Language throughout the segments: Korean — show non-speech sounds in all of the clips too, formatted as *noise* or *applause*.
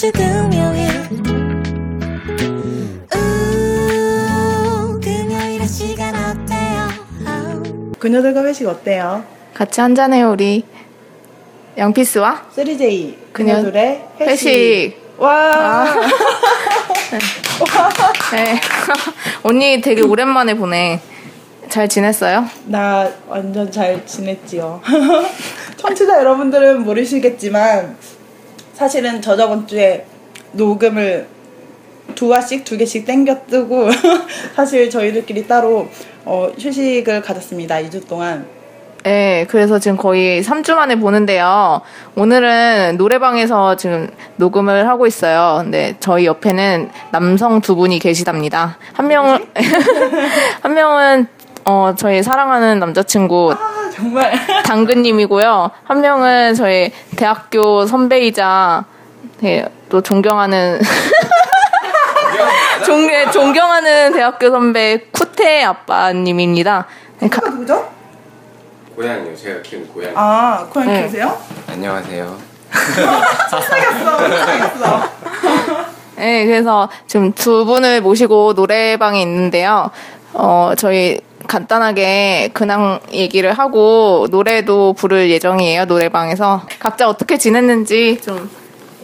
아주 금요일 우, 금요일의 시간 어때요 아우. 그녀들과 회식 어때요? 같이 한잔해요 우리 양피스와 3J 그녀- 그녀들의 회식. 회식. 와 *laughs* 네. *laughs* 언니 되게 오랜만에 보네. 잘 지냈어요? 나 완전 잘 지냈지요. *laughs* 청취자 여러분들은 모르시겠지만 사실은 저 저번 주에 녹음을 두 화씩 두 개씩 땡겨 뜨고 *laughs* 사실 저희들끼리 따로 어, 휴식을 가졌습니다. 2주 동안. 네, 그래서 지금 거의 3주 만에 보는데요. 오늘은 노래방에서 지금 녹음을 하고 있어요. 근데 저희 옆에는 남성 두 분이 계시답니다. 한 명은, *laughs* 한 명은, 어, 저희 사랑하는 남자친구 아 *laughs* 정말 당근님이고요. 한 명은 저희 대학교 선배이자 되게 또 존경하는 *laughs* 존, 존경하는 대학교 선배 쿠테 아빠님입니다. 네, 가- 누구죠? 고양이요. 제가 키우는 고양이. 아 고양이 네. 키우세요? 안녕하세요. *laughs* 사귀었어. 사귀었어. 네, 그래서 지금 두 분을 모시고 노래방에 있는데요. 어, 저희 간단하게 근황 얘기를 하고 노래도 부를 예정이에요, 노래방에서. 각자 어떻게 지냈는지 좀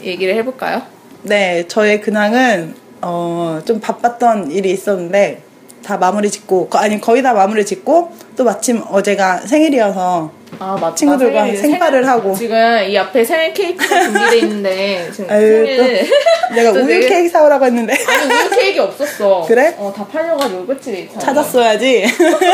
얘기를 해볼까요? 네, 저의 근황은 어, 좀 바빴던 일이 있었는데 다 마무리 짓고 거- 아니 거의 다 마무리 짓고 또 마침 어제가 생일이어서 아, 맞다. 친구들과 생일, 생파를 생일- 하고. 지금 이 앞에 생일 케이크가 준비돼 있는데 지금 아유, 생일 내가 *laughs* 또 우유 내일- 케이크 사오라고 했는데 아니 우유 케이크 없었어. 그래? 어 다 팔려가지고 그치? 잘. 찾았어야지.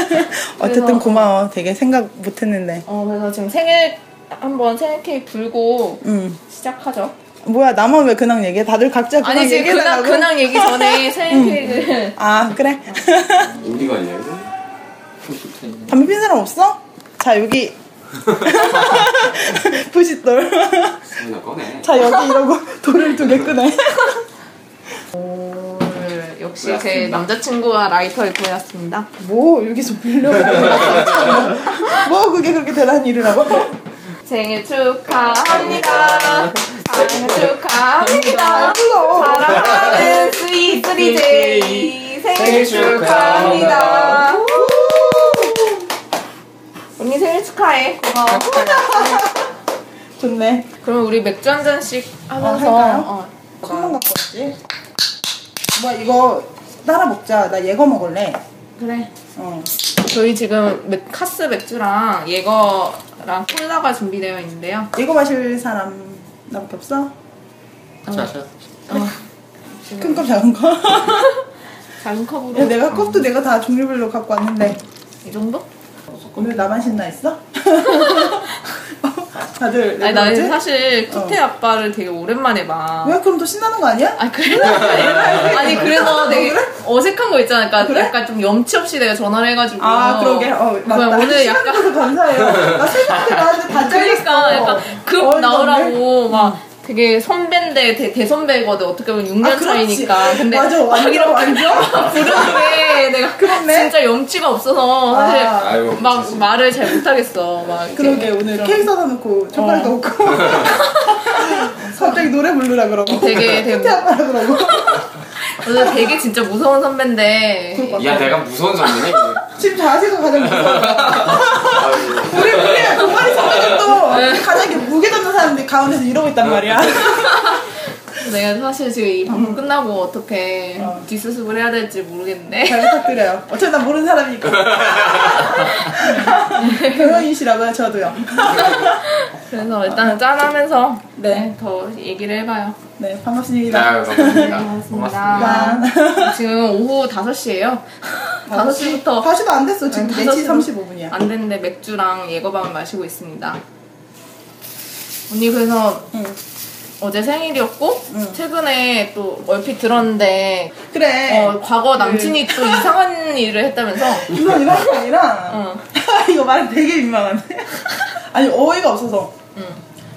*laughs* 어쨌든 그래서- 고마워. 되게 생각 못 했는데. 어 그래서 지금 생일 한번 생일 케이크 불고 음. 시작하죠. 뭐야 나만 왜 근황 얘기해? 다들 각자 근황 아니 지금 근황. 근황 얘기 전에 *laughs* 생일 케이크 아 그래. 어디가 있냐고? 담배 핀 사람 없어? 자 여기 *laughs* 부싯돌. 꺼내. 자 여기 이러고 돌을 두 개 끄네. 오늘 역시 제 고맙습니다. 남자친구와 라이터를 구해왔습니다. 뭐 여기서 빌려고 *laughs* 뭐 그게 그렇게 대단한 일을 하고 생일 축하합니다. 생일 축하합니다. 뜨거워 사랑하는 스위 3J 생일 축하합니다. 언니 생일 축하해. 고마워. *laughs* 좋네 그럼 우리 맥주 한 잔씩 하면서 어, 할까요? 어. 컵만 갖고 왔지 뭐야 이거 따라 먹자 나 얘거 먹을래 그래. 어 저희 지금 맥, 카스 맥주랑 예거랑 콜라가 준비되어 있는데요. 이거 마실 사람 나밖에 없어? 어, *laughs* 큰 컵 작은 컵? 작은 컵으로. 야, 내가 컵도 내가 다 종류별로 갖고 왔는데 이 정도? 오늘 나만 신나 있어? *laughs* 다들 왜 아니 나? 사실 쿠테 아빠를 되게 오랜만에 봐. 왜 그럼 또 신나는 거 아니야? 아 그래? 아니 그래서 되게 어색한 거 있잖아. 그러니까 그래? 약간 좀 염치 없이 내가 전화를 해가지고. 아 그러게 어 맞다 오늘 약간 감사해요 나다 잘렸어 *laughs* 그러니까 약간 급. 나오라고 막 되게 선배인데 대, 대선배거든 어떻게 보면 6년 아. 차이니까 근데 맞아, 막 완전, 이렇게 완전. *laughs* 부르는데 내가 그렇네. 진짜 염치가 없어서 사실 아. 아이고, 막 진짜. 말을 잘 못하겠어 막. 그러게 오늘 케이크 사다 놓고 초콜릿도 어. 없고 *laughs* 갑자기 노래 부르라 그러고 되게- *laughs* 되게- 그러고 그래서 되게 진짜 무서운 선배인데 야 내가 무서운 선배네. *laughs* 지금 자세가 가장 무서워. 우리 우리 동아리 선배들도 네. 가장 무게 잡는 사람들이 가운데서 이러고 있단 말이야 *laughs* 내가 사실 지금 이 방송 끝나고 어떻게 어. 뒷수습을 해야 될지 모르겠는데 잘 부탁드려요 어차피 난 모르는 사람이니까 *laughs* 경영이시라고요 저도요 그래서 일단은 짠하면서 네. 더 얘기를 해봐요 네 반갑습니다 아유 반갑습니다. 반갑습니다. 지금 오후 5시예요. 5시부터 다시도 안 됐어 지금 네, 4시 5시 35분이야 안 됐는데 맥주랑 예거밤을 마시고 있습니다. 언니 그래서 응. 어제 생일이었고 응. 최근에 또 얼핏 들었는데 그래. 어, 과거 남친이 또 이상한 *laughs* 일을 했다면서? 이건 이런 게 아니라 응. *laughs* 이거 말 되게 민망한데. *laughs* 아니 어이가 없어서. 응.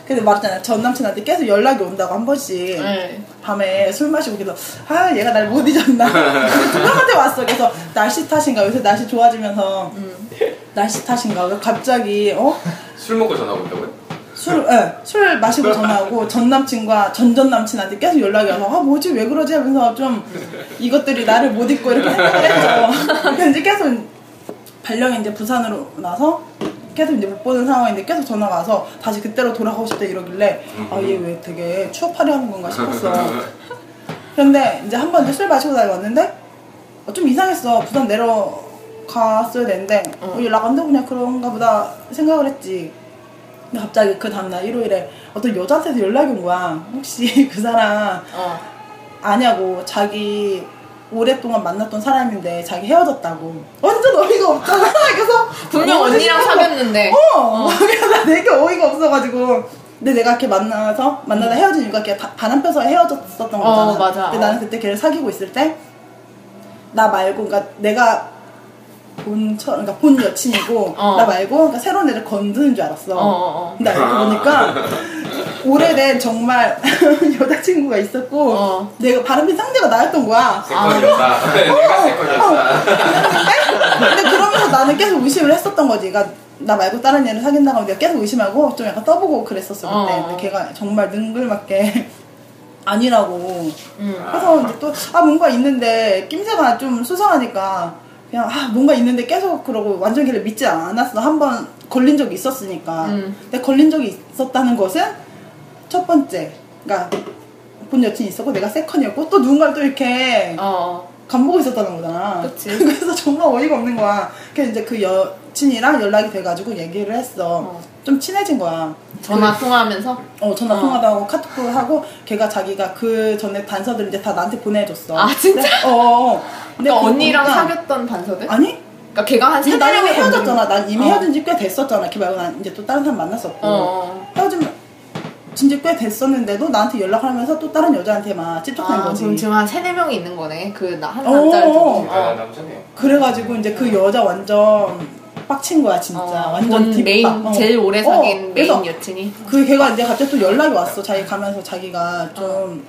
근데 말했잖아. 전 남친한테 계속 연락이 온다고 한 번씩. 네. 밤에 술 마시고 그래서 아 얘가 날 못 잊었나? 누나한테 왔어. 그래서 날씨 탓인가? 요새 날씨 좋아지면서. 음. 날씨 탓인가? 왜 갑자기 어? 술 먹고 전화 온다고요? 술, 예, 술 마시고 전화하고 전 남친과 전전 남친한테 계속 연락이 와서 아 뭐지 왜 그러지 하면서 좀 이것들이 나를 못 잊고 이렇게 생각을 했죠. 근데 이제 계속 발령이 이제 부산으로 나서 계속 이제 못 보는 상황인데 계속 전화가 와서 다시 그때로 돌아가고 싶다 이러길래 아 얘 왜 되게 추억팔이 하는 건가 싶었어. 근데 이제 한 번 이제 술 마시고 다니 왔는데 어, 좀 이상했어. 부산 내려갔어야 되는데 어, 연락 안 되고 그냥 그런가 보다 생각을 했지. 근데 갑자기 그 다음날 일요일에 어떤 여자한테서 연락이 온 거야. 혹시 *laughs* 그 사람 어. 아냐고 자기 오랫동안 만났던 사람인데 자기 헤어졌다고 완전 어이가 없잖아 *laughs* 그래서 분명 어, 언니랑 사귀었는데. 어, *laughs* 그래서 나 되게 어이가 없어가지고 근데 내가 이렇게 만나서 만나다 헤어진 이유가 걔 바- 바람 펴서 헤어졌었던 거잖아 어, 맞아. 근데 나는 그때 걔를 사귀고 있을 때 나 말고 그러니까 내가 본 처, 그러니까 본 여친이고 어. 나 말고 그러니까 새로운 애를 건드는 줄 알았어 어, 어, 어. 근데 알고 보니까 *laughs* 오래된 정말 *laughs* 여자친구가 있었고 어. 내가 바람핀 상대가 나였던 거야 세컨이었다. *laughs* 내가 세컨이었다. 근데 그러면서 나는 계속 의심을 했었던 거지. 그러니까 나 말고 다른 애를 사귄다고 하면 내가 계속 의심하고 좀 약간 떠보고 그랬었어 그때. 어. 근데 걔가 정말 능글맞게 아니라고. 음. 그래서 이제 또아 뭔가 있는데 낌새가 좀 수상하니까 그냥 아 뭔가 있는데 계속 그러고 완전 걔를 믿지 않았어. 한 번 걸린 적이 있었으니까. 음. 근데 걸린 적이 있었다는 것은 첫 번째, 그러니까 본 여친이 있었고 내가 세컨이었고 또 누군가를 또 이렇게 어. 간보고 있었다는 거잖아. 그치. *laughs* 그래서 정말 어이가 없는 거야. 그래서 이제 그 여친이랑 연락이 돼가지고 얘기를 했 어. 어. 좀 친해진 거야. 전화 통화하면서. 어, 전화 어. 통화도 하고 카톡도 하고 걔가 자기가 그 전에 단서들 이제 다 나한테 보내줬어. 아, 진짜? 근데, 어, 어. 근데 그러니까 언니랑 보니까- 사귀었던 단서들? 아니? 그러니까 걔가 한 근데 세네 나는 이미 명이 헤어졌잖아. 난 이미 어. 헤어진 지 꽤 됐었잖아. 걔 말고 난 이제 또 다른 사람 만났었고. 어. 헤어진 진지 꽤 됐었는데도 나한테 연락을 하면서 또 다른 여자한테만 찝쩍한 아, 거지. 그럼 지금 한 세네 명이 있는 거네. 그한 어. 남자를 두고. 아, 어. 남자네요. 그래가지고 이제 그 여자 완전 빡친 거야 진짜 어, 완전 본 딥박. 메인 어. 제일 오래 사귄 어, 메인 여친이. 그 걔가 이제 갑자기 또 연락이 왔어 자기 가면서 자기가 좀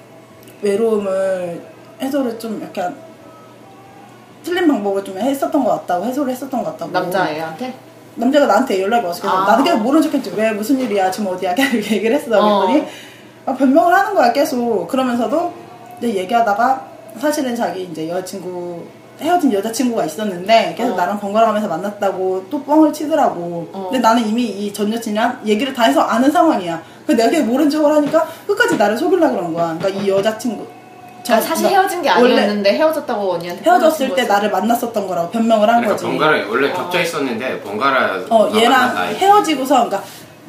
외로움을 해소를 좀 약간 틀린 방법을 좀 했었던 것 같다고 해소를 했었던 것 같다고 남자애한테? 남자가 나한테 연락이 왔어 그래서 아. 나는 계속 모른 척했지 왜 무슨 일이야 지금 어디야 *laughs* 계속 얘기를 했어 어. 그랬더니 아, 변명을 하는 거야 계속 그러면서도 이제 얘기하다가 사실은 자기 이제 여자친구 헤어진 여자친구가 있었는데 계속 어. 나랑 번갈아 가면서 만났다고 또 뻥을 치더라고 어. 근데 나는 이미 이 전 여친이랑 얘기를 다 해서 아는 상황이야 근데 내가 계속 모른 척을 하니까 끝까지 나를 속이려고 그런 거야 그러니까 이 여자친구 그러니까 저- 사실 그러니까 헤어진 게 아니었는데 헤어졌다고 언니한테 헤어졌을 때친 거지. 나를 만났었던 거라고 변명을 한 그러니까 거지 번갈아 원래 겹쳐 있었는데 번갈아. 어 아, 얘랑. 헤어지고서 그러니까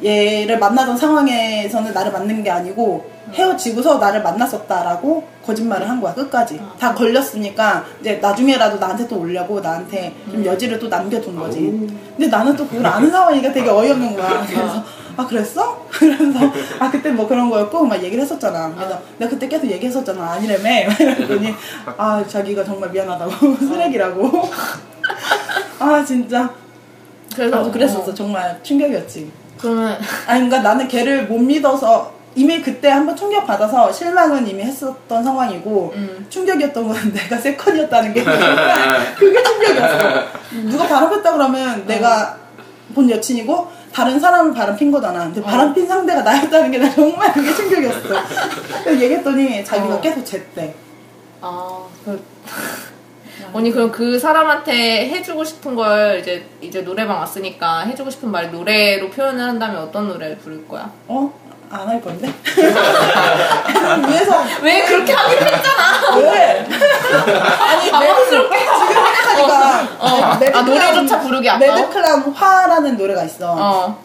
얘를 만나던 상황에서는 나를 만난 게 아니고 헤어지고서 나를 만났었다라고 거짓말을 한 거야 끝까지. 아. 다 걸렸으니까 이제 나중에라도 나한테 또 오려고 나한테 좀 여지를 또 남겨둔 거지. 근데 나는 또 그걸 아는 *laughs* 상황이니까 되게 어이없는 거야. 그래서 아 그랬어? *laughs* 그래서 아 그때 뭐 그런 거였고 막 얘기를 했었잖아. 그래서 내가 그때 계속 얘기했었잖아. 아니라며. *laughs* 이랬더니 아 자기가 정말 미안하다고. 쓰레기라고. 아 진짜. 그래서 나도 그랬었어 어. 정말 충격이었지 그러면 아니 그러니까 나는 걔를 못 믿어서 이미 그때 한번 충격 받아서 실망은 이미 했었던 상황이고 음. 충격이었던 건 *laughs* 내가 세컨이었다는 게 *laughs* 그게 충격이었어. 누가 바람 폈다 그러면 내가 본 여친이고 다른 사람을 바람 핀 거잖아. 근데 바람 핀 상대가 나였다는 게 나 정말 그게 충격이었어. *laughs* 얘기했더니 자기가 어. 계속 쟀대. 아, 그 언니 그럼 그 사람한테 해주고 싶은 걸 이제 이제 노래방 왔으니까 해주고 싶은 말 노래로 표현을 한다면 어떤 노래를 부를 거야? 어? 안 할 건데? *laughs* 위에서 왜 그렇게 하기로 했잖아. 왜? 아니 당황스럽게. 지금 생각하니까 어. 아, 노래조차 부르기 아까워? 매드클람 화라는 노래가 있어 어.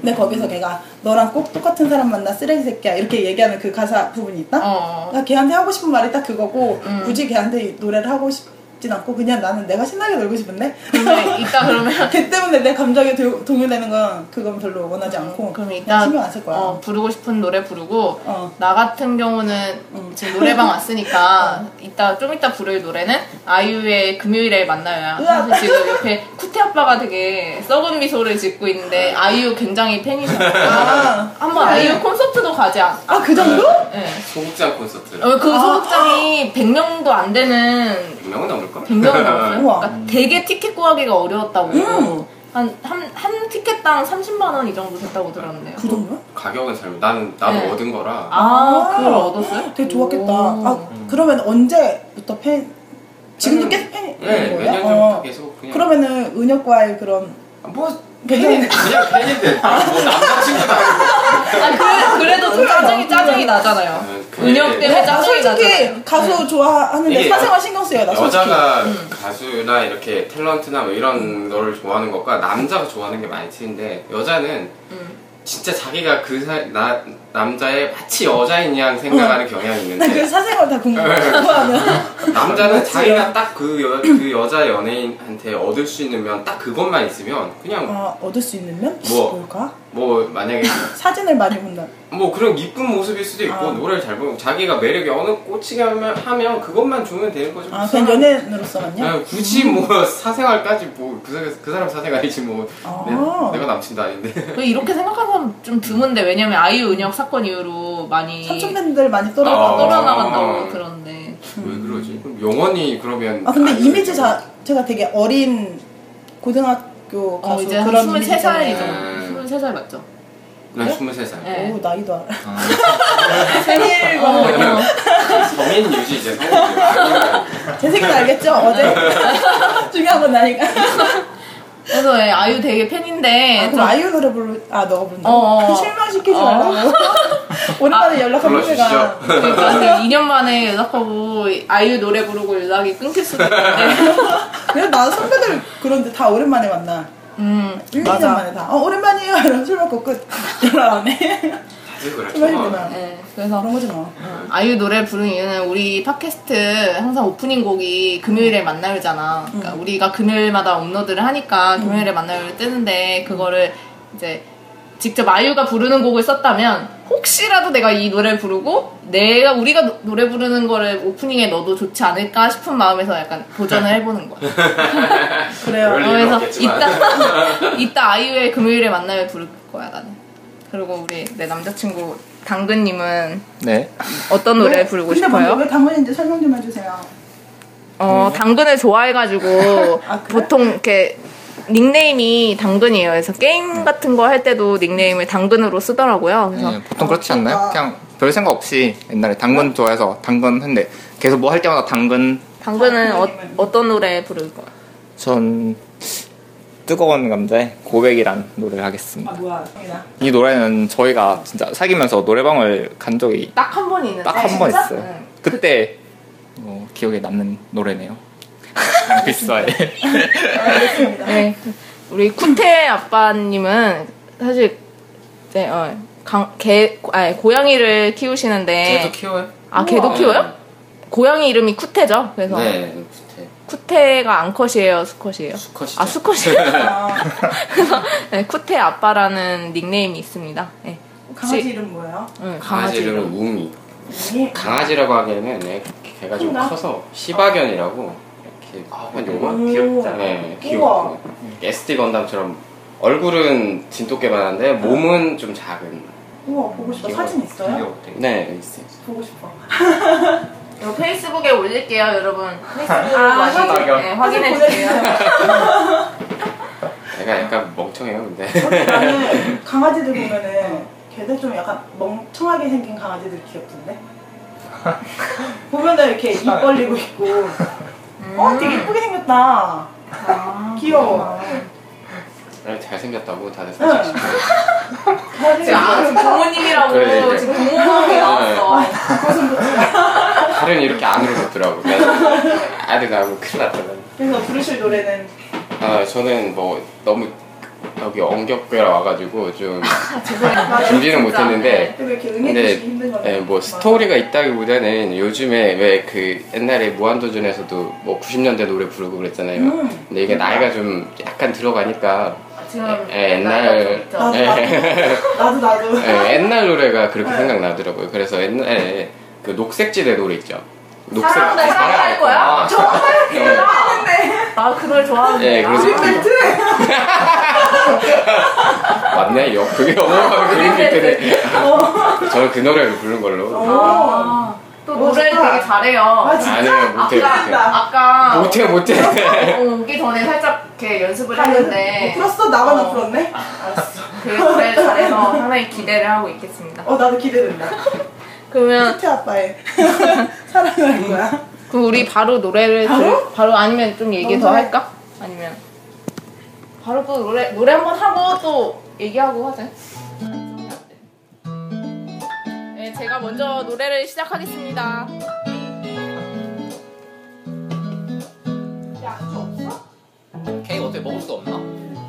근데 거기서 걔가 너랑 꼭 똑같은 사람 만나 쓰레기 새끼야 이렇게 얘기하는 그 가사 부분이 있다? 어. 나 걔한테 하고 싶은 말이 딱 그거고 음. 굳이 걔한테 이 노래를 하고 싶 진 않고 그냥 나는 내가 신나게 놀고 싶은데 그러면 이따 *laughs* 그러면 *laughs* 걔 때문에 내 감정에 도- 동요되는 건 그건 별로 원하지 않고 그럼 이따 신경 안 쓸 거야 어, 부르고 싶은 노래 부르고 어. 나 같은 경우는 응. 지금 노래방 *laughs* 왔으니까 이따 좀 이따 부를 노래는 아이유의 금요일에 만나요야. 으악. 사실 지금 옆에 쿠테 아빠가 되게 썩은 미소를 짓고 있는데 아이유 굉장히 팬이셔서 아. 한번 아이유 콘서트도 가지 않? 아 그 정도? 네. 소극장 콘서트. 어, 그 아. 소극장이 100명도 안 되는 100명은 넘을 걸? 100명은 넘었어요. 우와. 그러니까 되게 티켓 구하기가 어려웠다고. 음. 한, 한, 한 티켓당 30만 원 이 정도 됐다고 들었는데요. 그 정도야? 가격은 잘 나는 나도 네. 얻은 거라. 아, 그걸 얻었어요? 되게 좋았겠다. 오. 아 그러면 언제부터 팬? 지금도 음. 계속 팬인 네, 거예요? 몇년 전부터 어. 계속 그냥. 그러면은 은혁과의 그런 뭐 팬인 그냥 팬인데 뭐 남자친구도 아니고. 아, 그래, 그래도 좀 짜증이, 짜증이 나잖아요. 아, 그- 은혁 때문에 나 짜증이 솔직히 나잖아요. 가수 좋아하는데 이게 사생활 신경 쓰여요. 나 솔직히. 여자가 가수나 이렇게 탤런트나 뭐 이런 거를 좋아하는 것과 남자가 좋아하는 게 많이 틀린데 여자는 음. 진짜 자기가 그 사, 나, 남자의 마치 여자인 양 생각하는 경향이 나그 있는데 사생활 다 궁금해. 궁금하면. 남자는? 자기가 딱 그 그 여자 연예인한테 얻을 수 있는 면 딱 그것만 있으면 그냥 어, 얻을 수 있는 면? 뭐? 뭘까? 뭐 만약에 *laughs* 사진을 많이 본다. 뭐 그런 이쁜 모습일 수도 있고 아. 노래를 잘 부르고 자기가 매력이 어느 꽂히게 하면, 하면 그것만 주면 되는 거죠. 아 *laughs* 그 그냥 사람- 연예인으로서만요? 아, 굳이 뭐 사생활까지 뭐그 그 사람 사생활이지 뭐 아. 내, 가 남친도 아닌데 그 이렇게 생각하는 사람 좀 드문데, 왜냐면 아이유 은혁 사건 이후로 많이 삼촌 팬들 많이 떨어. 아. 떨어나간다고 들었는데. 왜 그러지? 그럼 영원히 그러면 아 근데 이미지 자체가 되게 어린 고등학교 가수 어, 이제 한 그런 23살 이미지잖아요. 이정 음. 23살 맞죠? 난 23살 네. 오 나이도 알아. 어, 생일과 어. 성인 유지 이제 성인 유지 아니면 제 생일 알겠죠? 어제 *laughs* *laughs* 중요한 건 나니까. 그래서 예, 아이유 되게 팬인데. 아, 좀- 그럼 아이유 노래 부르 아 너가 부른다. 어, 어. 실망시키지 어. 말라고. *laughs* 오랜만에 연락한 불러주시죠. 후배가 그러니까 그 2년 만에 연락하고 아이유 노래 부르고 연락이 끊길 수도 있는데. *laughs* 그래도 나 선배들 그런데 다 오랜만에 만나. 음, 1, 2년 맞아. 만에 다. 어 오랜만이에요. *laughs* 이러면 술 먹고 끝. 연락 안 해. 그렇죠 정말이구나. 네, 그래서 그런 거지 뭐. 아이유 노래 부른 이유는 우리 팟캐스트 항상 오프닝 곡이 금요일에 만나요잖아. 그러니까 우리가 금요일마다 업로드를 하니까 금요일에 만나요를 뜨는데 그거를 이제 직접 아이유가 부르는 곡을 썼다면 혹시라도 내가 이 노래를 부르고 내가 우리가 노- 노래 부르는 거를 오프닝에 넣어도 좋지 않을까 싶은 마음에서 약간 도전을 해보는 거야. *laughs* 그래요. 그래서. 이따 *laughs* 이따 아이유의 금요일에 만나요 부를 거야 나는. 그리고 우리 내 남자친구 당근님은 네. 어떤 노래 부르고 근데 싶어요? 왜 당근인지 설명 좀 해주세요. 어, 당근을 좋아해가지고, *laughs* 아, 그래? 보통 이렇게, 닉네임이 당근이에요. 그래서 게임 같은 거 할 때도 닉네임을 당근으로 쓰더라고요. 그래서, 네, 보통 그렇지 않나요? 아. 그냥 별 생각 없이 옛날에 당근 좋아해서 당근 했는데 계속 뭐 할 때마다 당근 당근은 어, 어떤 노래 부를 거야? 전 뜨거운 감자의 고백이란 노래를 하겠습니다. 아 뭐야. 이 노래는 저희가 진짜 사귀면서 노래방을 간 적이 딱 한 번 있는데. 딱 한 번? 있어요. 네. 그때 어, 기억에 남는 노래네요. *laughs* 양피스와의 알겠습니다. 네. 우리 쿠테 아빠님은 사실, 네, 어, 강, 개, 아니, 고양이를 키우시는데. 걔도 키워요? 아, 개도. 키워요? 고양이 이름이 쿠테죠? 그래서. 네 쿠테가 암컷이에요, 수컷이에요? 수컷이죠 아, 수컷이에요? 아, 그래서 *laughs* 네, 쿠테 아빠라는 닉네임이 있습니다. 네. 강아지 혹시- 이름 뭐예요? 응, 강아지 이름은 이름. 우미 이 강아지라고 하기에는 애- 걔가 좀 큰가? 커서 시바견이라고 이렇게 한 요거 음. 귀엽다. 네, 우와. 귀엽고 SD 건담처럼 얼굴은 진돗개만 한데 몸은 좀 작은 우와 보고 싶다. 사진 있어요? 네 있어요 보고 싶어. 이거 페이스북에 올릴게요, 여러분. 페이스북 아, 사진. 네, 확인해 사진 주세요. 애가 약간 멍청해요 근데 나는 *laughs* 강아지들 보면은 걔들 좀 약간 멍청하게 생긴 강아지들 귀엽던데. *laughs* 보면은 이렇게 입 벌리고 있고. 어 되게 이쁘게 생겼다. 귀여워. 네, 잘생겼다고 다들 강아지 지금 아, 지금 부모님이라고 그래, 그래. 지금 부모님이 나왔어. 팔은 이렇게 안으로 그래서 아들 나고 큰일 났다 그래서 부르실 노래는 아 저는 뭐 너무 여기 엉겹결 와가지고 좀 *laughs* 죄송해요. 준비는 진짜. 못했는데 또 이렇게 근데. 예, 뭐 스토리가 있다기보다는 요즘에 왜 그 옛날에 무한도전에서도 뭐 90년대 노래 부르고 그랬잖아요. 음. 근데 이게 나이가 좀 약간 들어가니까 지금 예, 옛날 나도 예, 나도 나도. *laughs* 예, 옛날 노래가 그렇게 네. 생각나더라고요. 그래서 옛날에 그 녹색지대 노래 있죠. 녹색 그 사랑 날 사랑할 거야? 정말 네. 어. 어. 아, 그 노래 좋아하는데. 예, 그래서. *laughs* 맞냐, 이거? 그게 영어로 그림일 텐데. 저는 그 노래를 부른 걸로. 어. 아. 또 노래 되게 잘해요. 아, 아니, 못해, 아, 아까. 못해, 못해. 오기 전에 살짝 이렇게 연습을 아, 했는데. 뭐 풀었어? 나만 안 풀었네? 아, 알았어. 그 노래 잘해서 상당히 기대를 하고 있겠습니다. 어, 나도 기대된다. *laughs* 그러면 끝에 아빠의 *laughs* 사랑을 할 거야. 그럼 우리 바로 노래를 바로? 들, 바로 아니면 좀 얘기 더 할까? 아니면 바로 또 노래 노래 한번 하고 또 얘기하고 하자. 네, 제가 먼저 노래를 시작하겠습니다. 케이크 어떻게 먹을 수 없나?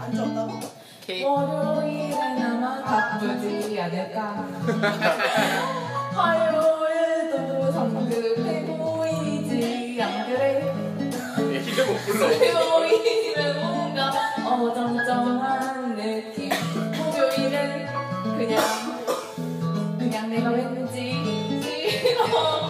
안주 없다고? 케이크. 월요일에 나만 바쁘지 않을까? *laughs* 화요일도 성급해 보이지 안 그래? 수요일은 뭔가 어정쩡한 느낌. 목요일은 그냥 그냥 내가 왠지 싫어.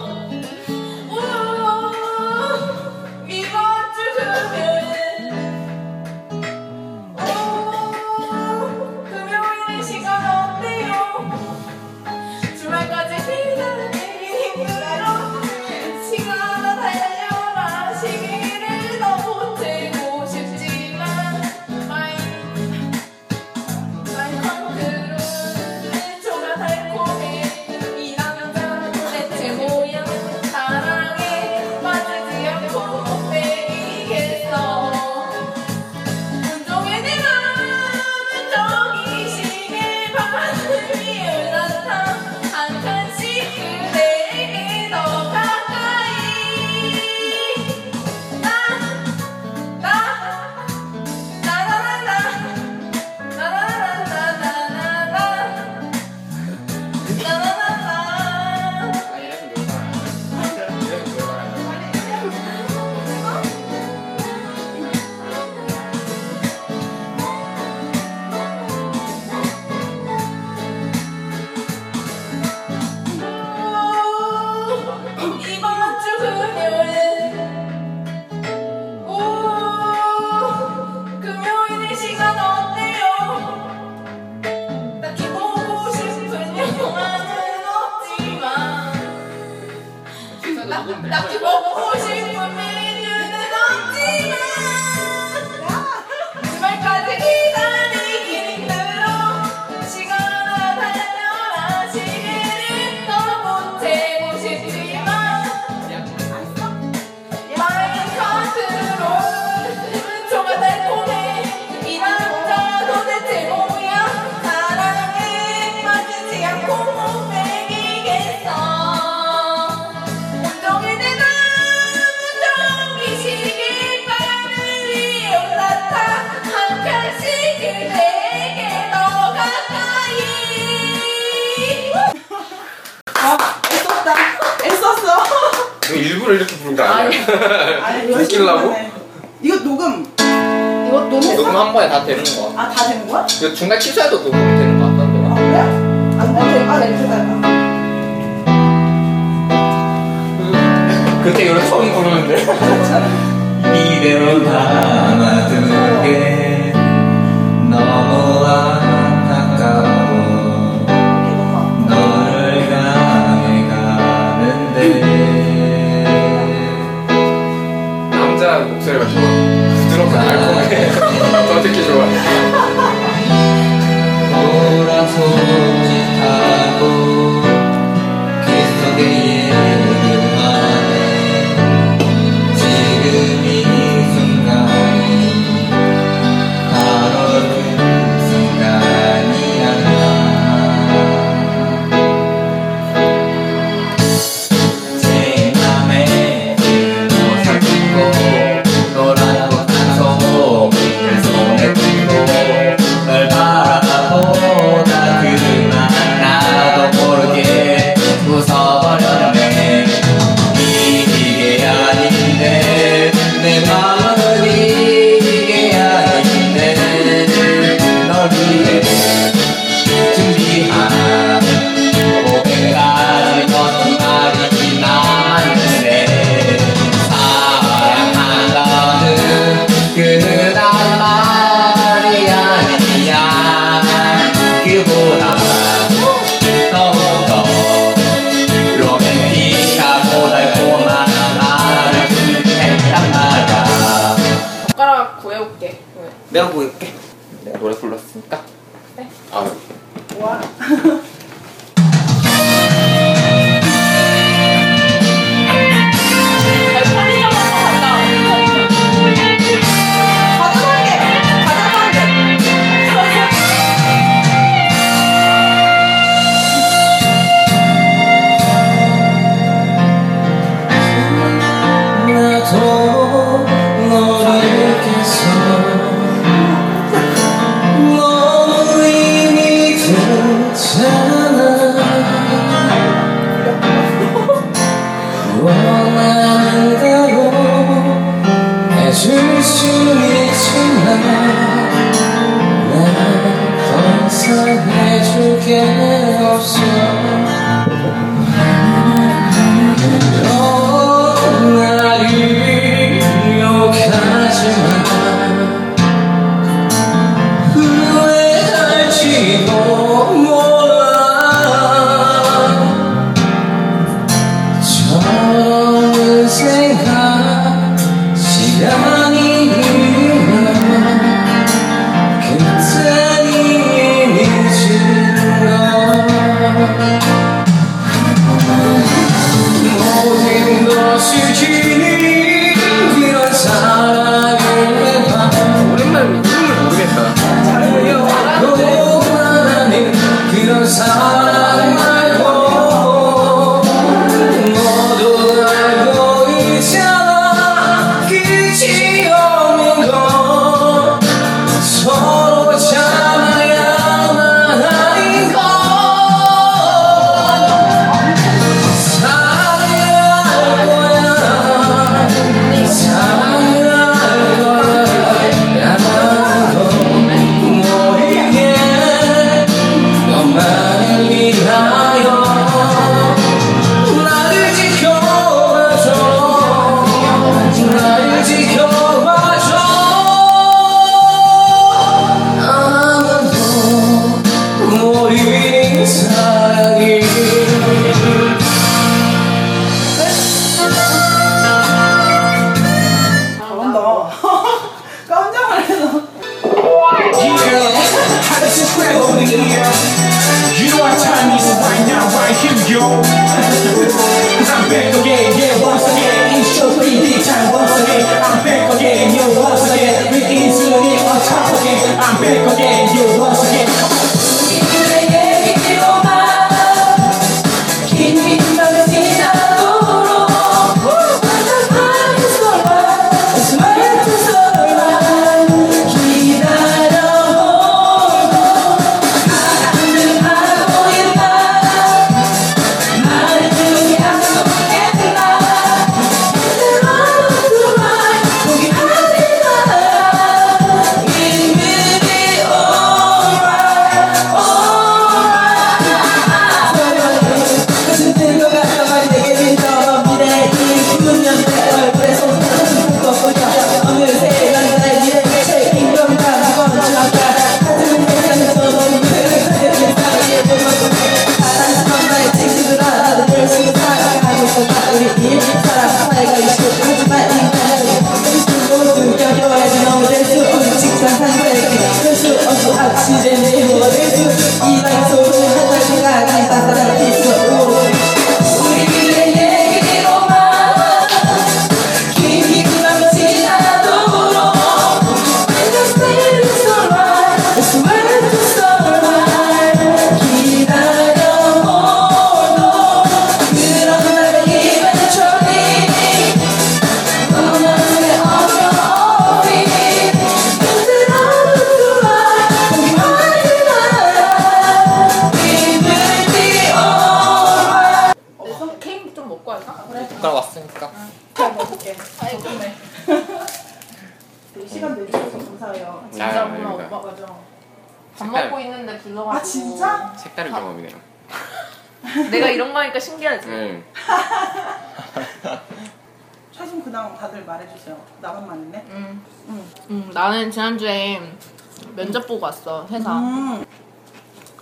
보고 왔어 회사. 음.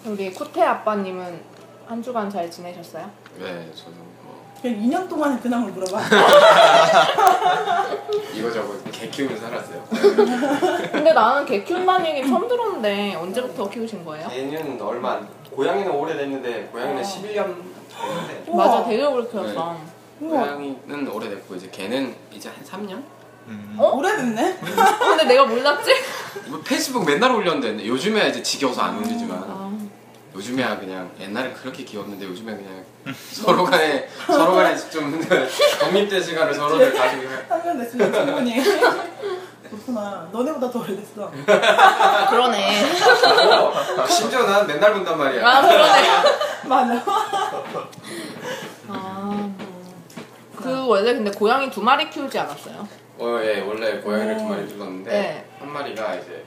우리 코테 아빠님은 한 주간 잘 지내셨어요? 네, 저도 뭐 그냥 2년 동안의 근황을 물어봐. *laughs* 이거저거 개 키우면서 살았어요. 근데 나는 개 키운다는 얘기 처음 들었는데 언제부터 키우신 거예요? 개는 얼마 안, 고양이는 오래됐는데 고양이는 11년 됐는데 우와. 맞아, 되게 오래 키웠어. 고양이는 오래됐고 이제 개는 이제 한 3년? 오래됐네? 근데 내가 몰랐지? 뭐 페이스북 맨날 올렸는데 요즘에 이제 지겨워서 안 올리지만 아, 요즘에야 그냥 옛날에 그렇게 귀엽는데 요즘에 그냥 서로 간에 서로 간에 좀 *laughs* 독립된 시간을 서로를 가지고 3년 됐으면 충분히. 그렇구나. 너네보다 더 오래됐어. 그러네. 어, 심지어 난 맨날 본단 말이야. 아, 그러네. 맞아. 아, 그 원래 근데 고양이 두 마리 키우지 않았어요? 어, 예, 원래 고양이를 두 마리 둘렀는데 네. 한 마리가 이제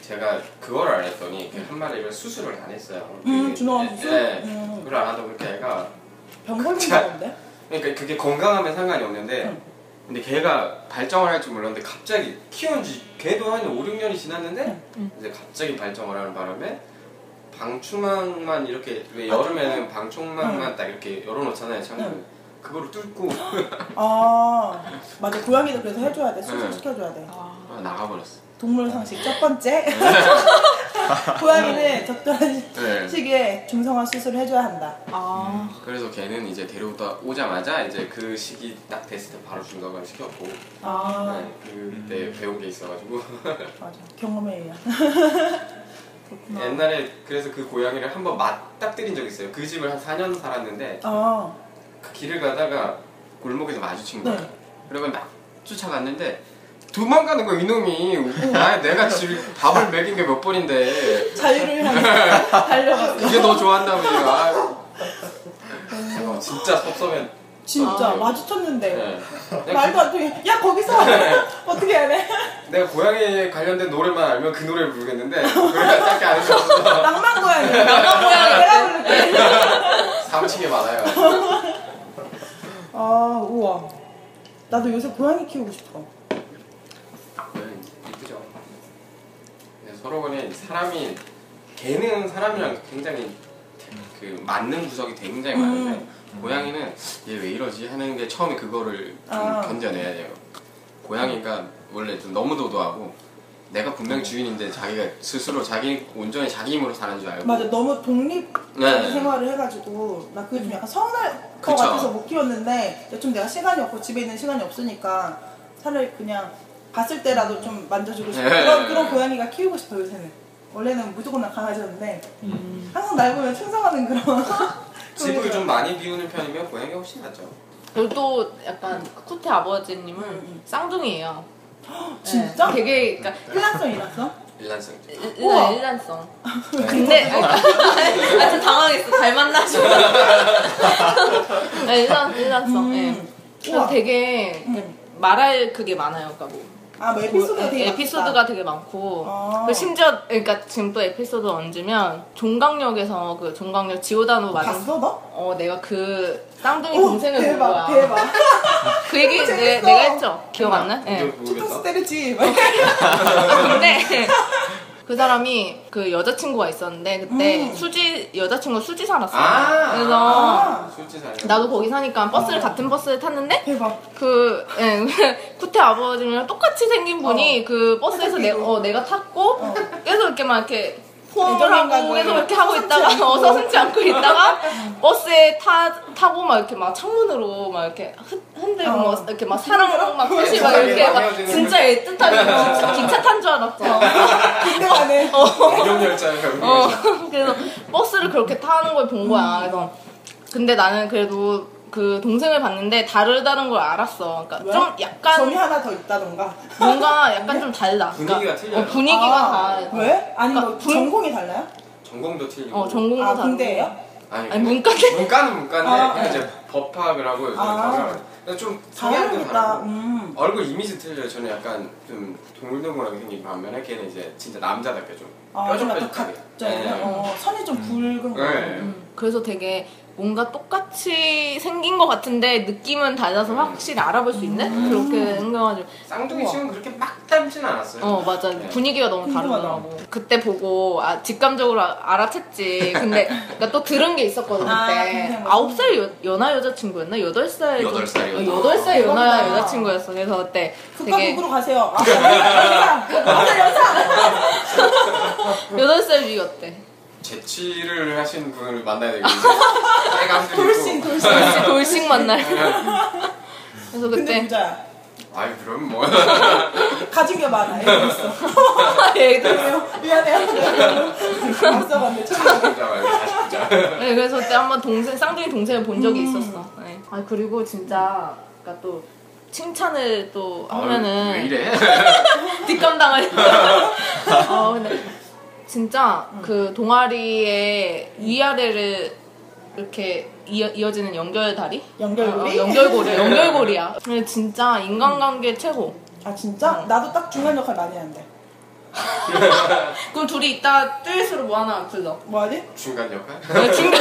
제가 그걸 안 했더니 그 한 마리를 수술을 안 했어요. 음, 그- 준호가 예, 수술? 예. 음. 그걸 안 하다 보니까 얘가 병 걸린 거 없는데? 그러니까 그게 건강하면 상관이 없는데 응. 근데 걔가 발정을 할 줄 몰랐는데 갑자기 키운 지 걔도 한 5, 6년이 지났는데 이제 갑자기 발정을 하는 바람에 방충망만 이렇게 왜 여름에는 방충망만 딱 이렇게 열어놓잖아요 창문 응. 그거를 뚫고 아, 맞아. 고양이도 그래서 해줘야 돼. 수술 응. 시켜줘야 돼. 아, 나가버렸어 동물 상식 첫 번째. *laughs* 고양이는 적절한 시- 네. 시기에 중성화 수술을 해줘야 한다. 아, 그래서 걔는 이제 데려오다 오자마자 이제 그 시기 딱 됐을 때 바로 중성화를 시켰고 아, 네, 그때 배운 게 있어가지고 *laughs* 맞아. 경험에 의한. 옛날에 그래서 그 고양이를 한번 맞닥뜨린 적 있어요 그 집을 한 4년 살았는데 아, 그 길을 가다가 골목에서 마주친 거야. 네. 그러면 막 쫓아갔는데 도망가는 거야 이놈이. 아 내가 집 밥을 먹인 게 몇 번인데 자유를 향해 달려갔어. 그게 너 좋았나 보지. 아, 어, 진짜 섭섭해. 진짜 아. 마주쳤는데. 네. 말도 안 돼. 야, 거기서! 어떻게 해야 돼? 그- 내가 고양이 관련된 노래만 알면 그 노래를 부르겠는데 노래가 딱히 게 없어서 낭만 고양이. 낭만 고양이. 내가 부를게. 사무치게 많아요. 아, 우와. 나도 요새 고양이 키우고 싶어. 고양이 이쁘죠. 서로 간에 사람이 개는 사람이랑 굉장히 그 맞는 구석이 굉장히 많은데 고양이는 얘 왜 이러지 하는 게 처음에 그거를 좀 아. 견뎌내야 돼요. 고양이가 원래 좀 너무 도도하고 내가 분명 주인인데 자기가 스스로 자기 온전히 자기 힘으로 사는 줄 알고 맞아, 너무 독립 네. 생활을 해가지고 나 그게 좀 약간 서운할 것 그쵸. 같아서 못 키웠는데 요즘 내가 시간이 없고 집에 있는 시간이 없으니까 차라리 그냥 봤을 때라도 좀 만져주고 싶어 네. 그런, 그런 고양이가 키우고 싶어 요새는 원래는 무조건 나 강아지였는데 음. 항상 날 보면 충성하는 그런 *laughs* *laughs* 집을 좀 많이 비우는 편이면 고양이가 훨씬 낫죠. 그리고 또 약간 쿠테 아버지님은 음. 쌍둥이에요. *gasps* 진짜? 네, 되게 그러니까 일란성 일란성? 일란성. 우와. 일란 일란성. 근데 아좀 당황했어. 잘 만나죠. *laughs* 네, 일란 일란성. 예. 음. 그래서 우와. 되게 음. 말할 그게 많아요. 그러니까 뭐 아, 뭐 에피소드가 되게 에피소드가. 되게 많고 아. 그 심지어 그러니까 지금 또 에피소드 얹으면 종강역에서 그 종강역 지오다노 맞은 봤어 너? 어 내가 그 쌍둥이 오, 동생을 본 대박 거야. 대박 *laughs* 그 얘기 내, 재밌어. 내가 했죠. 기억 안 나? 예. 이거 뒤통수 모르겠다. 때리지 *laughs* 근데 그 사람이 그 여자친구가 있었는데 그때 음. 수지 여자친구 수지 살았어요. 아. 그래서 아, 나도 거기 사니까 버스를 같은 버스를 탔는데 대박 그 예, *laughs* 쿠테 아버지랑 똑같이 생긴 분이 그 버스에서 내, 똑같이 어, 내가 탔고 어. 계속 이렇게 막 이렇게 포옹을 애정인가 하고 계속 뭐야. 이렇게 하고 있다가. 어, 서슴지 않고 있다가 *laughs* 버스에 타, 타고 막 이렇게 막 창문으로 막 이렇게 흔- 흔들고 어. 막 이렇게 막 사랑 막 *laughs* 표시 막 이렇게 막 진짜 애틋하게 진짜 기차 탄 줄 알았어. 근데 가네 애경 열차가 어, *laughs* 그래서 버스를 그렇게 타는 걸 본 거야. 그래서 근데 나는 그래도 그 동생을 봤는데 다르다는 걸 알았어. 그러니까 왜? 좀 약간 점이 하나 더 있다던가 뭔가 약간 좀 달라. 분위기가 그러니까, 틀려요. 어, 분위기가 아, 다. 왜? 아니 뭐 그러니까 분- 전공이 달라요? 전공도 틀리고 어, 전공도 아 다르고. 군대예요? 아니, 아니, 문과대. 문과는 문과인데 아, 그냥 네. 이제 법학을 하고 요즘 아. 가면 근데 좀 성향도 다르고 음. 얼굴 이미지 틀려요. 저는 약간 좀 동글동글하게 생긴 반면에 걔는 이제 진짜 남자답게 좀 아, 뾰족뾰족하게. 네. 어, 선이 좀 굵은 거 네. 음, 그래서 되게 뭔가 똑같이 생긴 것 같은데 느낌은 달라서 확실히 알아볼 수 있는 그렇게 생겨가지고 쌍둥이 친구는 그렇게 막 닮지는 않았어요. 어 맞아 네. 분위기가 너무 다르더라고 그때 보고 아 직감적으로 아- 알아챘지 근데 *laughs* 그러니까 또 들은 게 있었거든 아, 그때 아홉 살 여- 연하 여자친구였나 여덟 살 여덟 살이요? 어, 여덟 살 연하 대박이다. 여자친구였어 그래서 그때 극과 되게 극으로 가세요. *laughs* 아! 영상! 영상! *laughs* 여덟 살 위였대 재치를 하신 분을 만나야 되겠죠. *laughs* 돌싱, 돌싱. *laughs* 돌싱, 돌싱 만날 그래서 근데 그때 부자야. 아이 그럼 뭐. *laughs* 가진 게 많아. 애들 있어. 얘들 미안해요. 앞서갔네. 네, 그래서 그때 한번 동생 쌍둥이 동생을 본 적이 있었어. 네. 아 그리고 진짜 그러니까 또 칭찬을 또 하면은 왜 이래? 뒷감당을. 어 근데 진짜 그 동아리의 위아래를 이렇게 이어, 이어지는 연결다리? 연결고리? 어, 어, 연결고리, *laughs* 연결고리야. 근데 진짜 인간관계 최고. 아, 진짜? 나도 딱 중간 역할 많이 하는데. *laughs* 그럼 둘이 이따 듀엣으로 뭐 하나 불러. 뭐 하지? 중간 역할? 네, 중간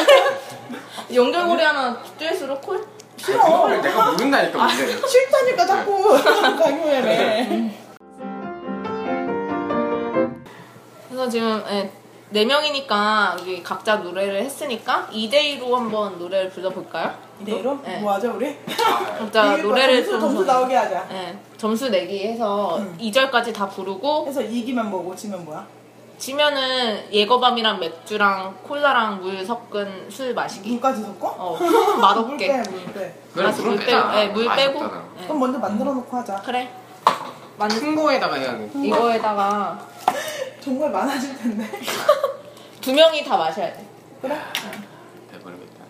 *laughs* 연결고리 하나 듀엣으로 콜? 싫어. 그거를 내가 모른다니까 문제. 싫다니까 자꾸 강요해 그래서 지금 예, 네 명이니까 우리 각자 노래를 했으니까 2대2로 한번 노래를 불러볼까요? 이대로? 네. 뭐 하죠 우리? 각자. *laughs* 노래를 점수, 좀 점수 나오게 하자. 예, 점수 내기 해서 2절까지 다 부르고 해서 이기면 뭐고 지면 뭐야? 지면은 예거밤이랑 맥주랑 콜라랑 물 섞은 술 마시기. 물까지 섞어? 어, *laughs* 물 맛없게. 빼, 물 빼. 그래 알았어, 물 물은 빼고. 예, 물 빼고. 맛있잖아. 예. 그럼 먼저 만들어 놓고 하자. 그래. 만 큰 거에다가 해야 돼. 이거에다가 정말 많아질 텐데. *laughs* 두 명이 다 마셔야 돼. 그래? 돼버리겠다.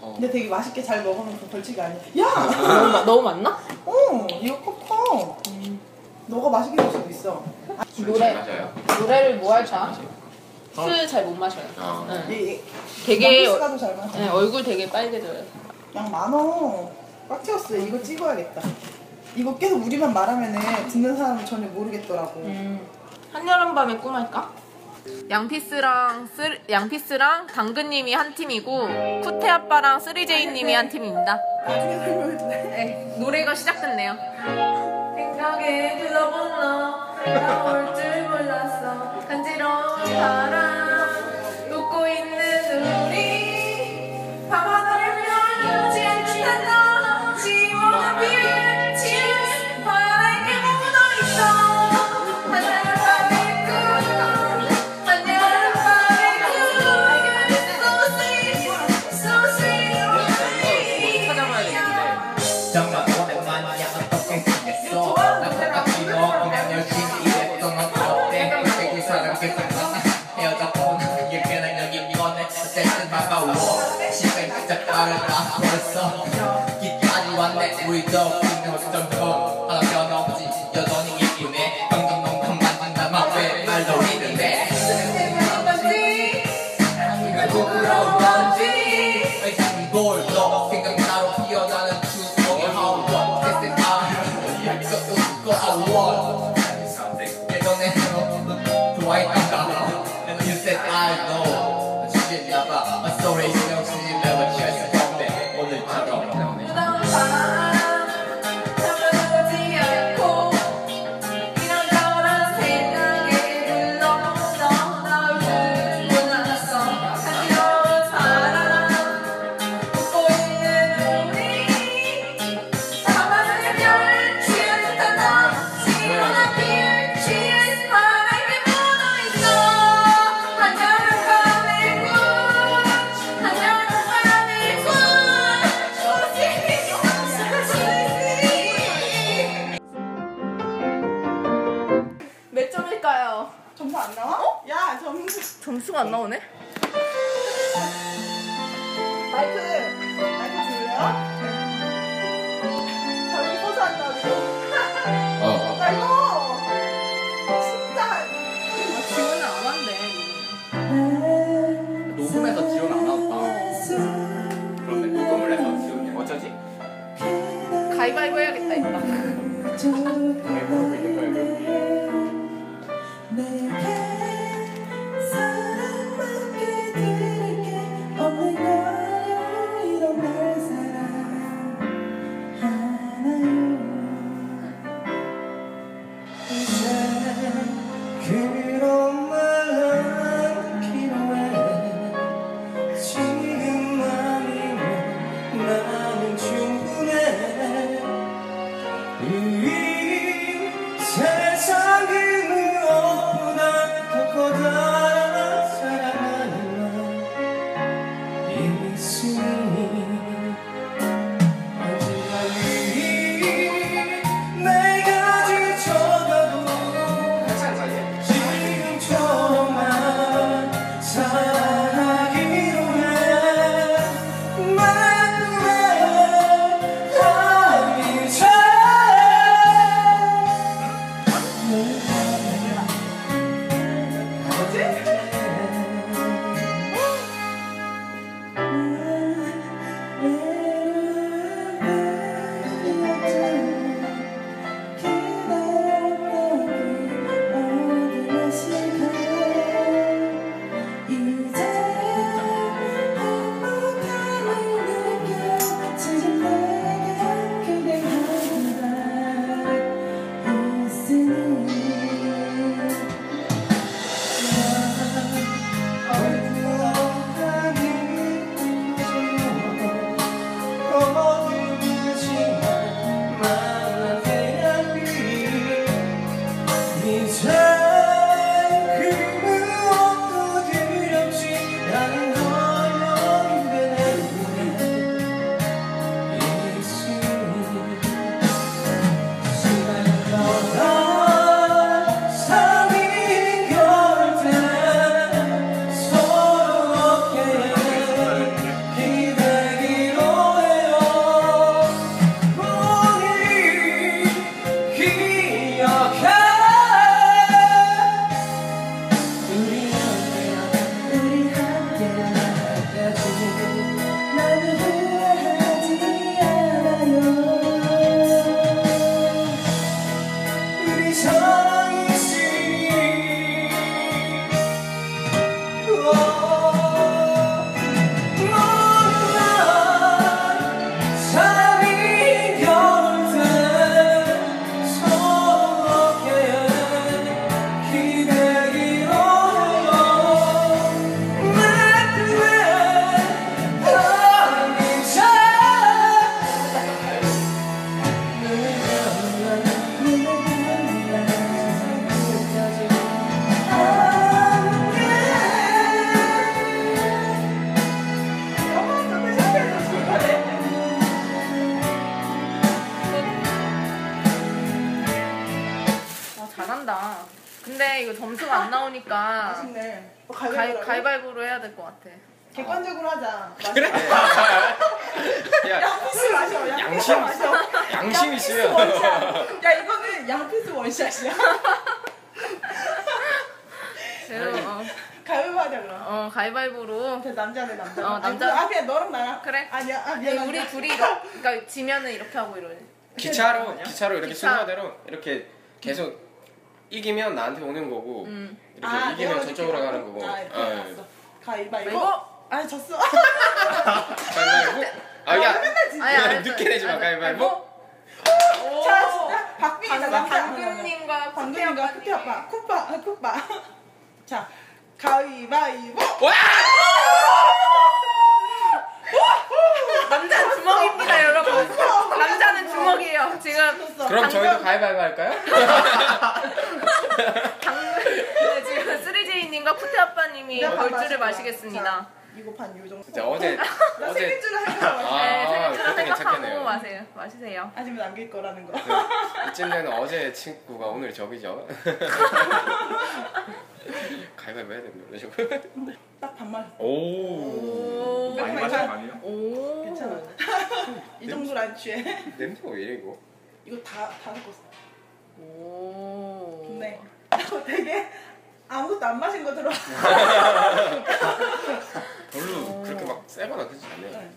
어. 근데 되게 맛있게 잘 먹으면 벌칙이 아니야. 야! 너무, 마- 너무 많나? 어, 이거 컵 커. 너가 맛있게 줄 수도 있어. 술 노래. 맞아요. 노래를 뭐 할까? 술잘 못 마셔요. 어. 응. 이, 되게 양피스가도 잘 맞아. 네, 얼굴 되게 빨개져요. 양 많어. 꽉 채웠어. 이거 찍어야겠다. 이거 계속 우리만 말하면은 듣는 사람은 전혀 모르겠더라고. 음. 한여름 밤의 꿈 할까? 양피스랑 쓰, 양피스랑 당근님이 한 팀이고 쿠테 아빠랑 쓰리제이님이 한 팀입니다. 네, 노래가 시작됐네요. 생각에 들어본 너 나올 줄 몰랐어 간지러운 바람 몇 점일까요? 점수 안 나와? 야, 점수. 점수가 안 나오네? 마이크, 마이크 줄래요? 저기 포즈 한다, 우리. 어. 나 이거! 진짜. 지원을 안 한대 녹음해서 지원 안 나왔다. 그런데 녹음을 해서 지금 어쩌지? 가위바위보 해야겠다 이따 모르고 있는 거 같아. 객관적으로 하자. 그래. 야, 양피스 마셔. 양피스 양심. 마셔. 양심 양피스 있으면. 원샷. 야 이거는 양피스 원샷이야. 그래서 어, 가위바위보 하자 그럼. 어, 가위바위보로. 그 남자네 남자. 어, 남자. 아 그냥 너랑 나랑. 그래. 아니야. 아 근데 미안. 우리 둘이 이러, 그러니까 지면은 이렇게 하고 이러니. 기차로 기차로 이렇게 기차. 순서대로 이렇게 계속 이기면 나한테 오는 거고 음. 이렇게 아, 이기면 내가 저쪽으로 가는 거고. 아 이렇게 어, 알았어. 가위바위보. 이거? 아 졌어. 가위바위보. 아, 야, 맨날 지지. 아니, 알았어. 늦게 내지 마. 가위바위보. 오. 자 진짜 박빙이다 방금. 방금님과 방금님과 쿠페 아빠. 쿠파 아 쿠파. 자 가위바위보. 남자는 주먹입니다, 여러분. 남자는 주먹이에요. 지금 그럼 저희도 가위바위보 할까요? *laughs* *laughs* 네, 쓰리제이님과 쿠테 아빠님이 내가 반 마실 거야. 마시겠습니다. 자, 이거 반 요 정도. 진짜 어제 *laughs* 나 어제 생길 줄을 알고 아, 네, 생각처럼 그것도 생각하고 괜찮겠네요. 마세요. 마시세요. 아니면 남길 거라는 거. 이쯤 되면 어제 친구가 오늘 적이죠. *laughs* 가위바위보 해야 됩니다. 이런 식으로. 딱 반말. 오. 오. 많이 마시는 거 아니에요? 오. 괜찮아. *laughs* 이 정도로 안 취해. 냄새가 왜 이래 이거? 이거 다 다 섞었어. 오. 네. 되게 아무것도 안 마신 거 들어. *laughs* 별로 그렇게 막 세거나 그러지 않네요. 네.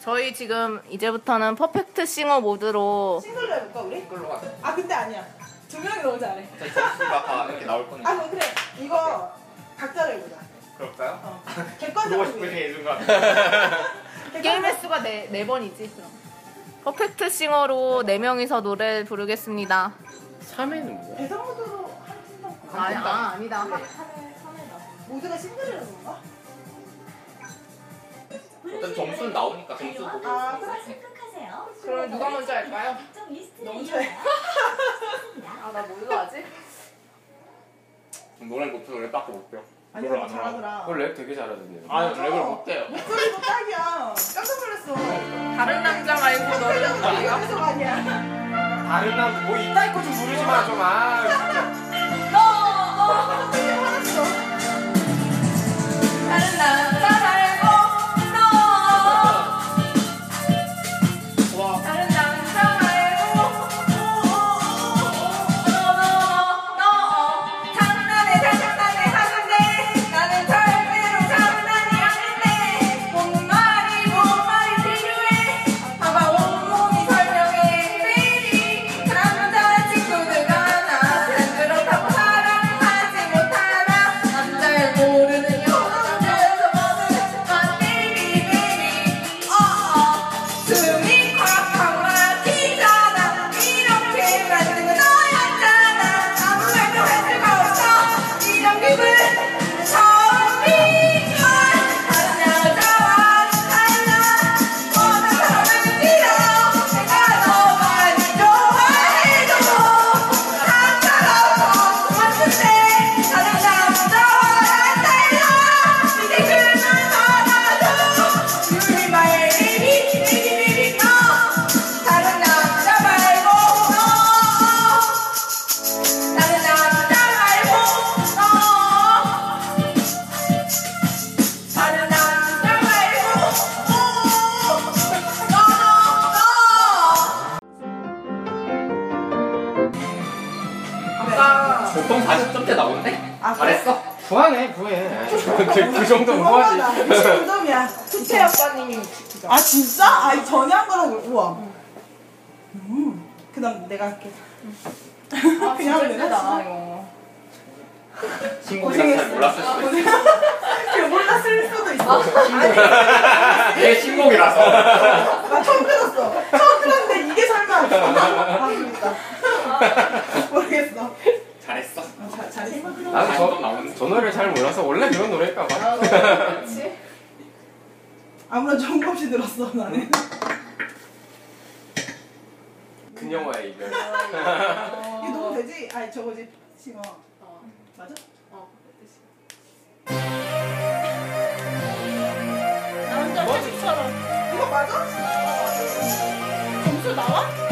저희 지금 이제부터는 퍼펙트 싱어 모드로 싱글로 해볼까 우리? 이걸로 하자. 아 근데 아니야. 두 명이 너무 잘해. 어차피 점수가 다 이렇게 나올 거니까. 아 그럼 그래. 이거 각자로 해보자. 그럴까요? 어. 보고 객관적으로. 싶으신 보자. 이 순간. 게임 횟수가 네, 네 번이지 그럼. 퍼펙트 싱어로 네 명이서 노래 부르겠습니다. 3회는 뭐야? 대성 모드로 한 순간. 아니, 아, 아니다. 하늘 하늘다. 모두가 싱글이라는 건가? 어차피 점수는 나오니까 점수 보고. 아. 생각하세요. 그럼 누가 먼저 할까요? 너무 이용하여 아, 나 뭘로 하지? 노래 못해 노래 딱히 못 배워. 아니 노래 안 잘하더라. 그걸 랩 되게 잘하던데요. 아 맞아. 랩을 못해요. 목소리도 딱이야. 깜짝 놀랐어. 다른 남자 말고 부를게요. *laughs* 여기서 아니야. 다른 남 뭐 이따위 거좀 부르지 마 좀. 아. 갑자기 화났어. 다른 남 이게 너무 되지? 아니 저거지. 싱어. 맞아? 어 나 혼자 회식처럼. 이거 맞아? 점수? 어 나와.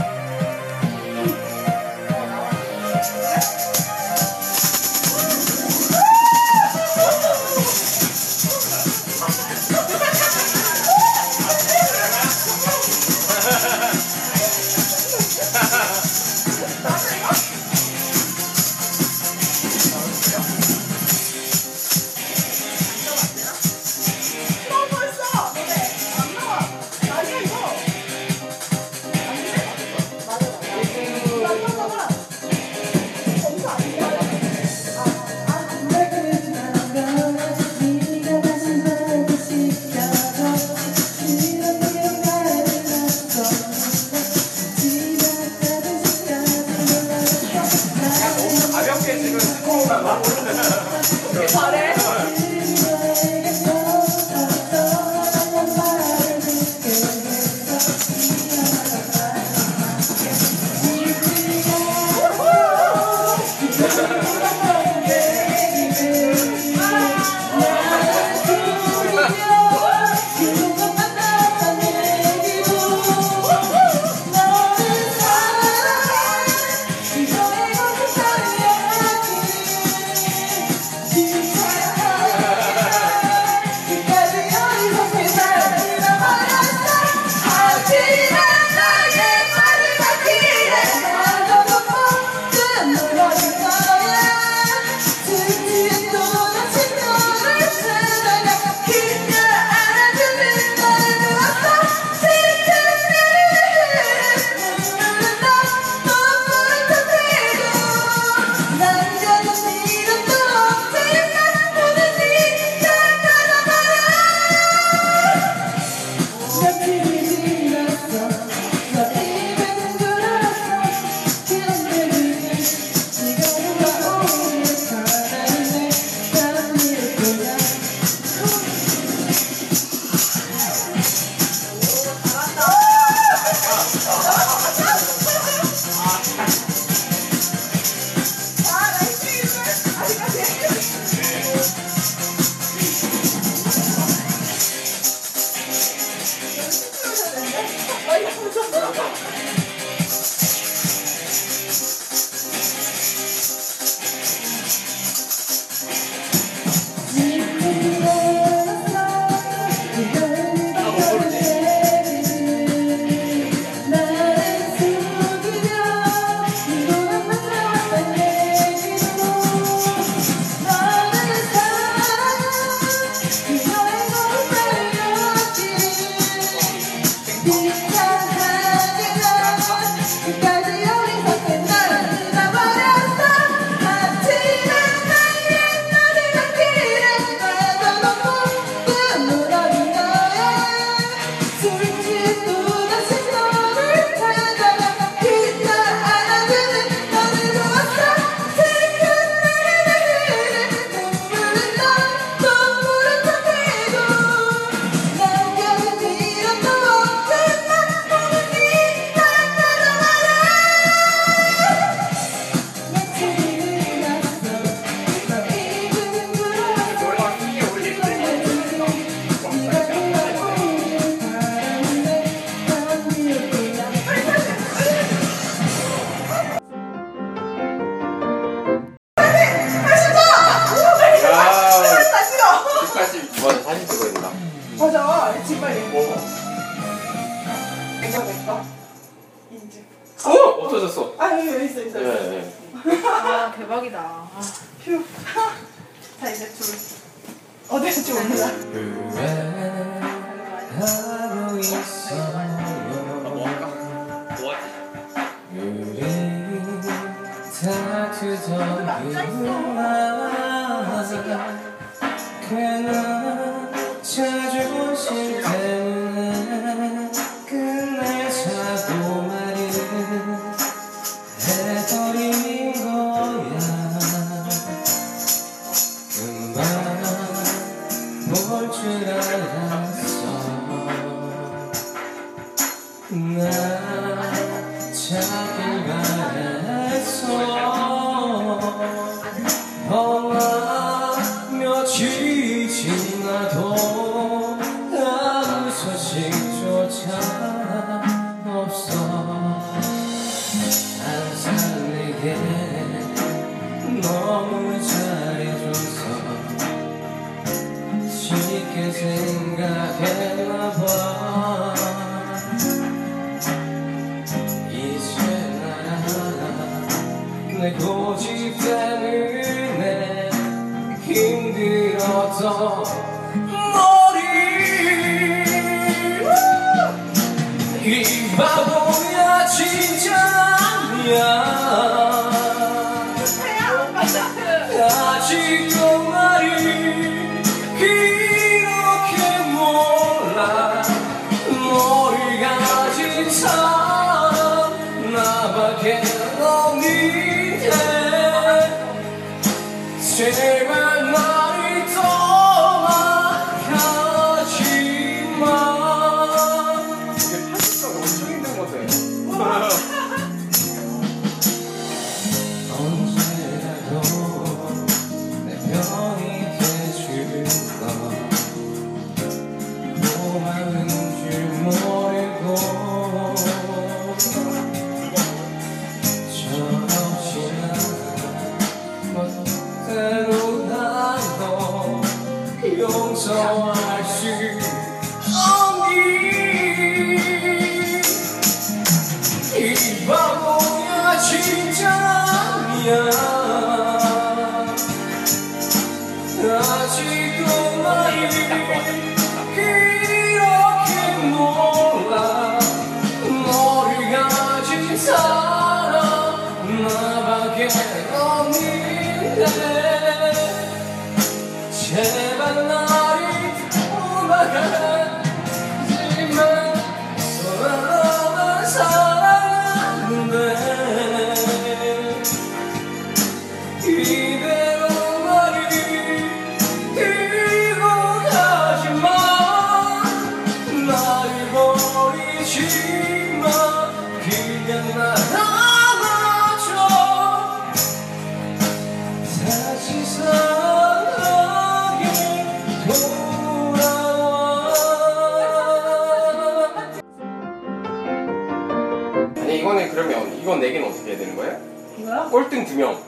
꼴등 두 명.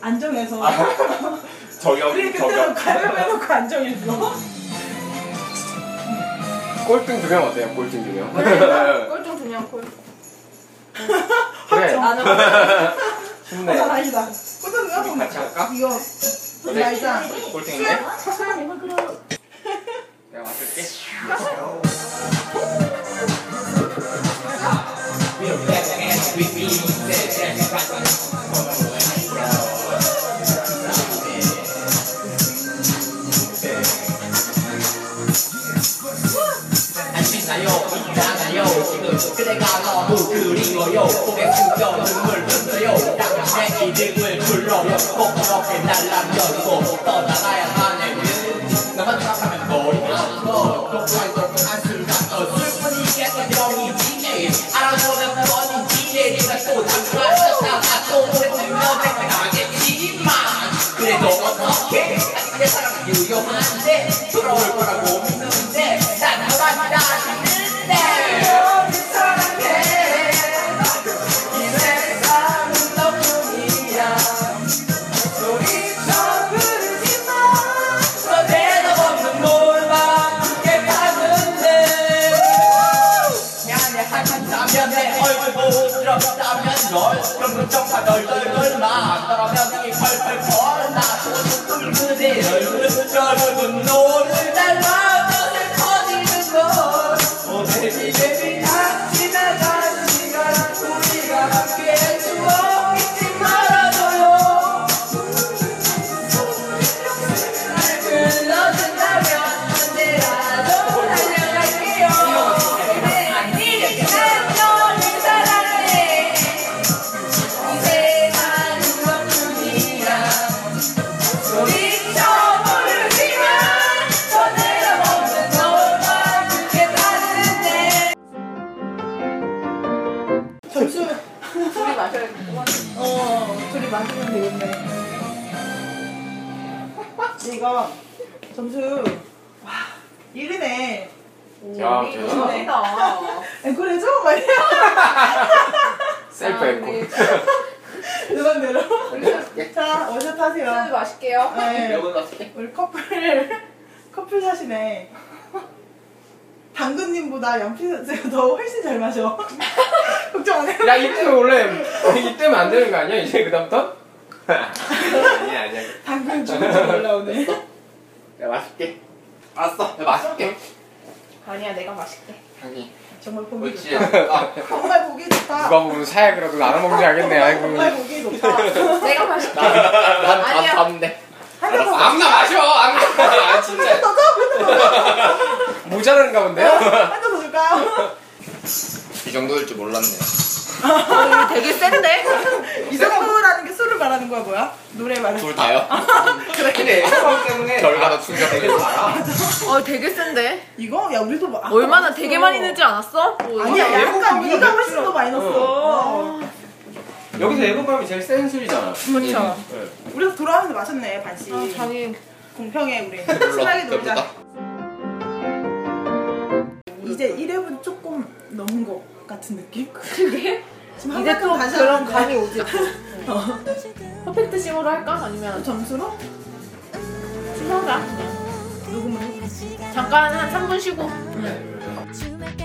안정해서. *laughs* 저격, 우리 그때는 저격. 가위바위보 해놓고 안정했어. 꼴등 두 명 어때요? 꼴등 두 명. 꼴등 두명 *laughs* 꼴. 그래. 나는 아, 힘내. 다행이다. 꼴등 누가 같이 할까? 이거. 우리 말자. 꼴등인데? 내가 맡을게. 안신나요 *laughs* 그대가 너무 그리워요 고개 숙여 눈물 흘려요. 당장 내 이름을 불러요. 꼭 그렇게 날 남겨두고 떠나가야 하네. 너만 생각하면 머리가 아파. 똑똑한 순간 어 슬프니까 명이지 알아보는 뻔인지 내가 또 잠깐씩 또 오래 들면 생각하겠지만 그래도 아직 내 사랑은 유용한데 돌아올 거라고 믿는데 그럼 걱정과 널 야, 대단하다. 재밌다. 앵콜해줘? 말이야. *laughs* 셀프 앵콜. 이런대로. 자, 원샷 술 하세요. 마실게요. 네. 이걸로 할게. 우리 커플, *laughs* 커플 샷이네. 당근님보다 연필 더 훨씬 잘 마셔. *laughs* 걱정 안 해. 야, 이때면 원래, 이때면 안 되는 거 아니야? 이제 그다음부터? 아니야, 아니야. 당근 주문지 올라오네. 내가 마실게. 알았어. 내가 마실게. 아니야, 내가 마실게. 자기. 정말 보기 그렇지. 좋다. 아, 정말 보기 좋다. 누가 보면 사약이라도 나눠 먹지 않겠네. 아이고. 정말 보기 좋다. 내가 마실게. 난 아니야. 봤는데. 아무나 마셔! 아무나! 아, 진짜. 모자란가 본데요? 한잔 더 줄까요? 이 정도일 줄 몰랐네. 어, 되게 센데? *laughs* 이성부라는 게 술을 말하는 거야 뭐야? 노래 말하는 둘 다요? 그래, 형 때문에. 결과도 충격적이야. 어, 되게 센데? 이거? 야 우리도 막 아까 얼마나 마셨어. 되게 많이 넣지 않았어? 뭐, 아니야 이거 약간 예고편보다 네가 훨씬 더 많이 넣었어 여기서 예고밤이 제일 센 술이잖아. 그렇죠. 우리도 돌아가면서 마셨네 반씩 아, 자기 공평해 우리. *laughs* 친하게 놀자. 이제 1회분 조금 넘은 것 같은 느낌? 그게 지금 이제 또 다시 그런. 감이 오지. *laughs* 퍼펙트 싱어로 할까? 아니면 점수로? 신청자 그냥. 녹음을 잠깐 한 3분 쉬고. 춤을